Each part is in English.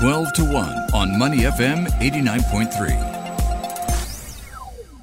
12 to 1 on Money FM 89.3.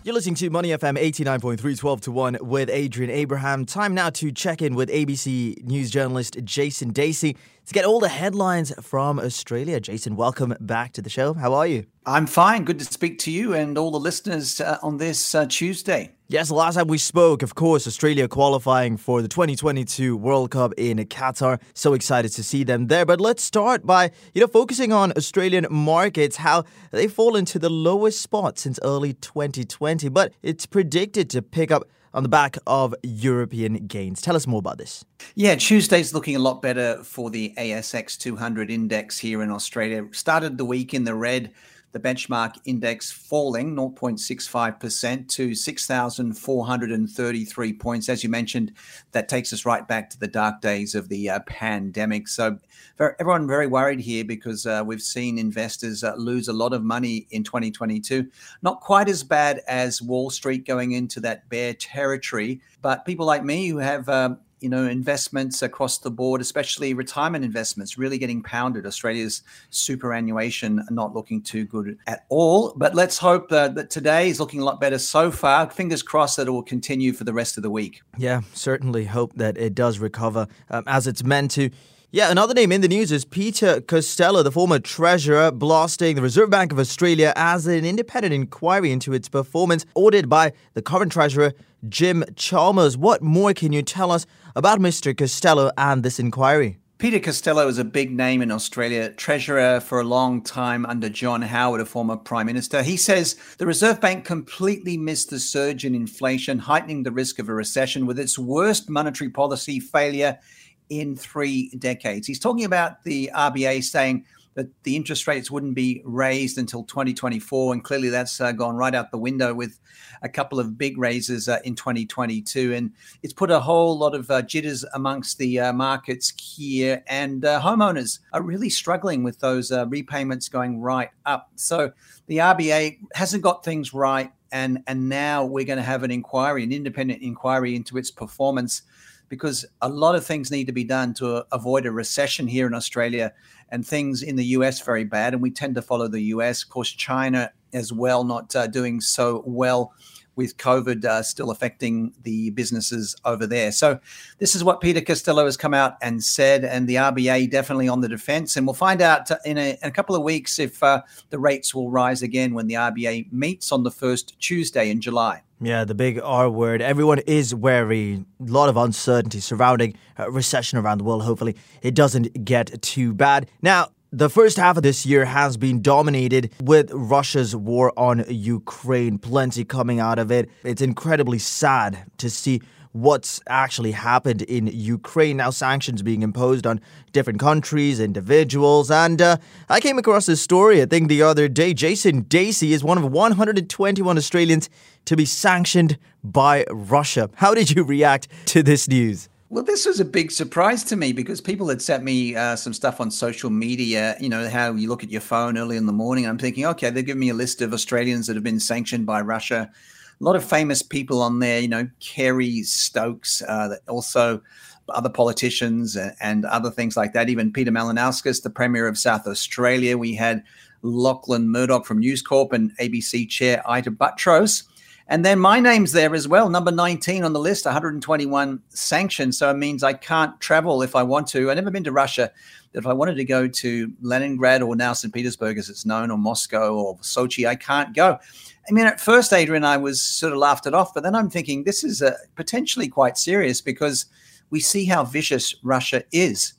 You're listening to Money FM 89.3, 12 to 1 with Adrian Abraham. Time now to check in with ABC News journalist Jason Dasey to get all the headlines from Australia. Jason, welcome back to the show. How are you? I'm fine. Good to speak to you and all the listeners uh, on this uh, Tuesday. Yes, last time we spoke, of course, Australia qualifying for the 2022 World Cup in Qatar. So excited to see them there. But let's start by, you know, focusing on Australian markets, how they fall into the lowest spot since early 2020. But it's predicted to pick up on the back of European gains. Tell us more about this. Yeah, Tuesday's looking a lot better for the ASX 200 index here in Australia. Started the week in the red the benchmark index falling 0.65% to 6,433 points. As you mentioned, that takes us right back to the dark days of the uh, pandemic. So, everyone very worried here because uh, we've seen investors uh, lose a lot of money in 2022. Not quite as bad as Wall Street going into that bear territory, but people like me who have um, you know, investments across the board, especially retirement investments, really getting pounded. Australia's superannuation not looking too good at all. But let's hope that today is looking a lot better so far. Fingers crossed that it will continue for the rest of the week. Yeah, certainly hope that it does recover um, as it's meant to. Yeah, another name in the news is Peter Costello, the former treasurer, blasting the Reserve Bank of Australia as an independent inquiry into its performance ordered by the current treasurer, Jim Chalmers. What more can you tell us about Mr. Costello and this inquiry? Peter Costello is a big name in Australia, treasurer for a long time under John Howard, a former prime minister. He says the Reserve Bank completely missed the surge in inflation, heightening the risk of a recession with its worst monetary policy failure in three decades. He's talking about the RBA saying that the interest rates wouldn't be raised until 2024. And clearly that's uh, gone right out the window with a couple of big raises uh, in 2022. And it's put a whole lot of uh, jitters amongst the uh, markets here. And uh, homeowners are really struggling with those uh, repayments going right up. So the RBA hasn't got things right. And, and now we're going to have an inquiry, an independent inquiry into its performance because a lot of things need to be done to avoid a recession here in Australia and things in the US very bad. And we tend to follow the US. Of course, China as well, not uh, doing so well with COVID uh, still affecting the businesses over there. So, this is what Peter Costello has come out and said, and the RBA definitely on the defense. And we'll find out uh, in a, in a couple of weeks if uh, the rates will rise again when the RBA meets on the first Tuesday in July. Yeah, the big R word. Everyone is wary. A lot of uncertainty surrounding uh, recession around the world. Hopefully, it doesn't get too bad. Now, the first half of this year has been dominated with Russia's war on Ukraine. Plenty coming out of it. It's incredibly sad to see what's actually happened in Ukraine. Now, sanctions being imposed on different countries, individuals. And uh, I came across this story, I think, the other day. Jason Dasey is one of 121 Australians to be sanctioned by Russia. How did you react to this news? Well, this was a big surprise to me because people had sent me uh, some stuff on social media. You know, how you look at your phone early in the morning. I'm thinking, okay, they're giving me a list of Australians that have been sanctioned by Russia a lot of famous people on there, you know, Kerry Stokes, uh, also other politicians and, and, other things like that. Even Peter Malinauskas, the Premier of South Australia. We had Lachlan Murdoch from News Corp and ABC Chair Ita Buttrose. And then my name's there as well, number 19 on the list, 121 sanctions. So it means I can't travel if I want to. I've never been to Russia. If I wanted to go to Leningrad or now St. Petersburg, as it's known, or Moscow or Sochi, I can't go. I mean, at first, Adrian, I was sort of laughed it off, but then I'm thinking this is uh, potentially quite serious because we see how vicious Russia is.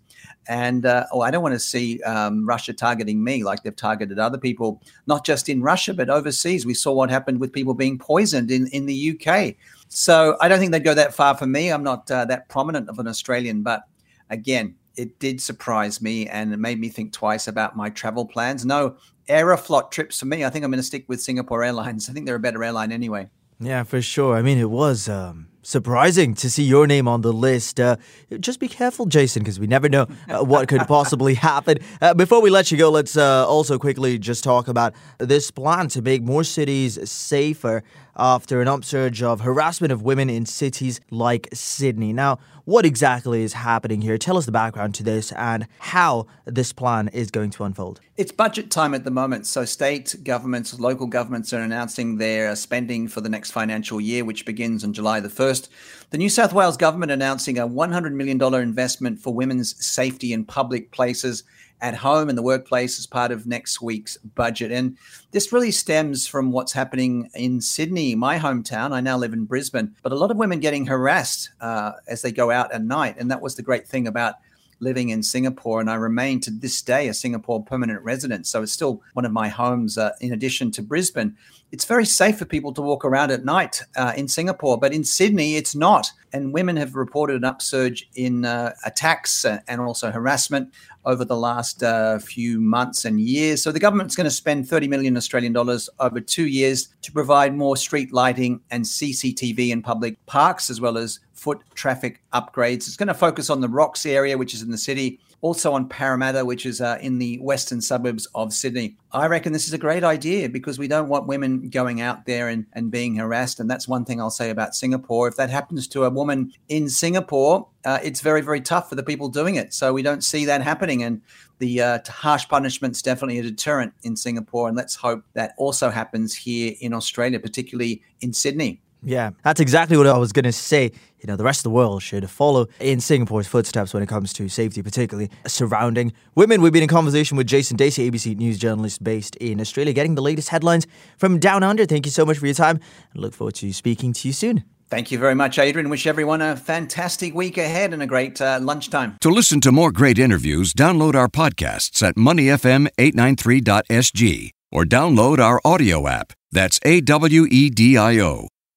And uh, oh, I don't want to see um, Russia targeting me like they've targeted other people, not just in Russia, but overseas. We saw what happened with people being poisoned in, in the UK. So I don't think they'd go that far for me. I'm not uh, that prominent of an Australian, but again, it did surprise me and it made me think twice about my travel plans. No Aeroflot trips for me. I think I'm going to stick with Singapore Airlines. I think they're a better airline anyway. Yeah, for sure. I mean, it was um, surprising to see your name on the list. Uh, just be careful, Jason, because we never know uh, what could possibly happen. Uh, before we let you go, let's uh, also quickly just talk about this plan to make more cities safer. After an upsurge of harassment of women in cities like Sydney. Now, what exactly is happening here? Tell us the background to this and how this plan is going to unfold. It's budget time at the moment, so state governments, local governments are announcing their uh, spending for the next financial year, which begins on July the 1st. The New South Wales government announcing a $100 million investment for women's safety in public places at home and the workplace as part of next week's budget. And this really stems from what's happening in Sydney, my hometown. I now live in Brisbane, but a lot of women getting harassed uh, as they go out at night. And that was the great thing about living in Singapore, and I remain to this day a Singapore permanent resident. So it's still one of my homes, uh, in addition to Brisbane. It's very safe for people to walk around at night uh, in Singapore, but in Sydney, it's not. And women have reported an upsurge in uh, attacks and also harassment over the last uh, few months and years. So the government's going to spend 30 million Australian dollars over two years to provide more street lighting and CCTV in public parks, as well as foot traffic upgrades. It's going to focus on the Rocks area, which is in the city, also on Parramatta, which is uh, in the western suburbs of Sydney. I reckon this is a great idea because we don't want women going out there and, and being harassed. And that's one thing I'll say about Singapore. If that happens to a woman in Singapore, uh, it's very, very tough for the people doing it. So we don't see that happening. And the uh, harsh punishment's definitely a deterrent in Singapore. And let's hope that also happens here in Australia, particularly in Sydney. Yeah, that's exactly what I was going to say. You know, the rest of the world should follow in Singapore's footsteps when it comes to safety, particularly surrounding women. We've been in conversation with Jason Dasey, ABC News journalist based in Australia, getting the latest headlines from down under. Thank you so much for your time and look forward to speaking to you soon. Thank you very much, Adrian. Wish everyone a fantastic week ahead and a great uh, lunchtime. To listen to more great interviews, download our podcasts at moneyfm893.sg or download our audio app. That's A W E D I O.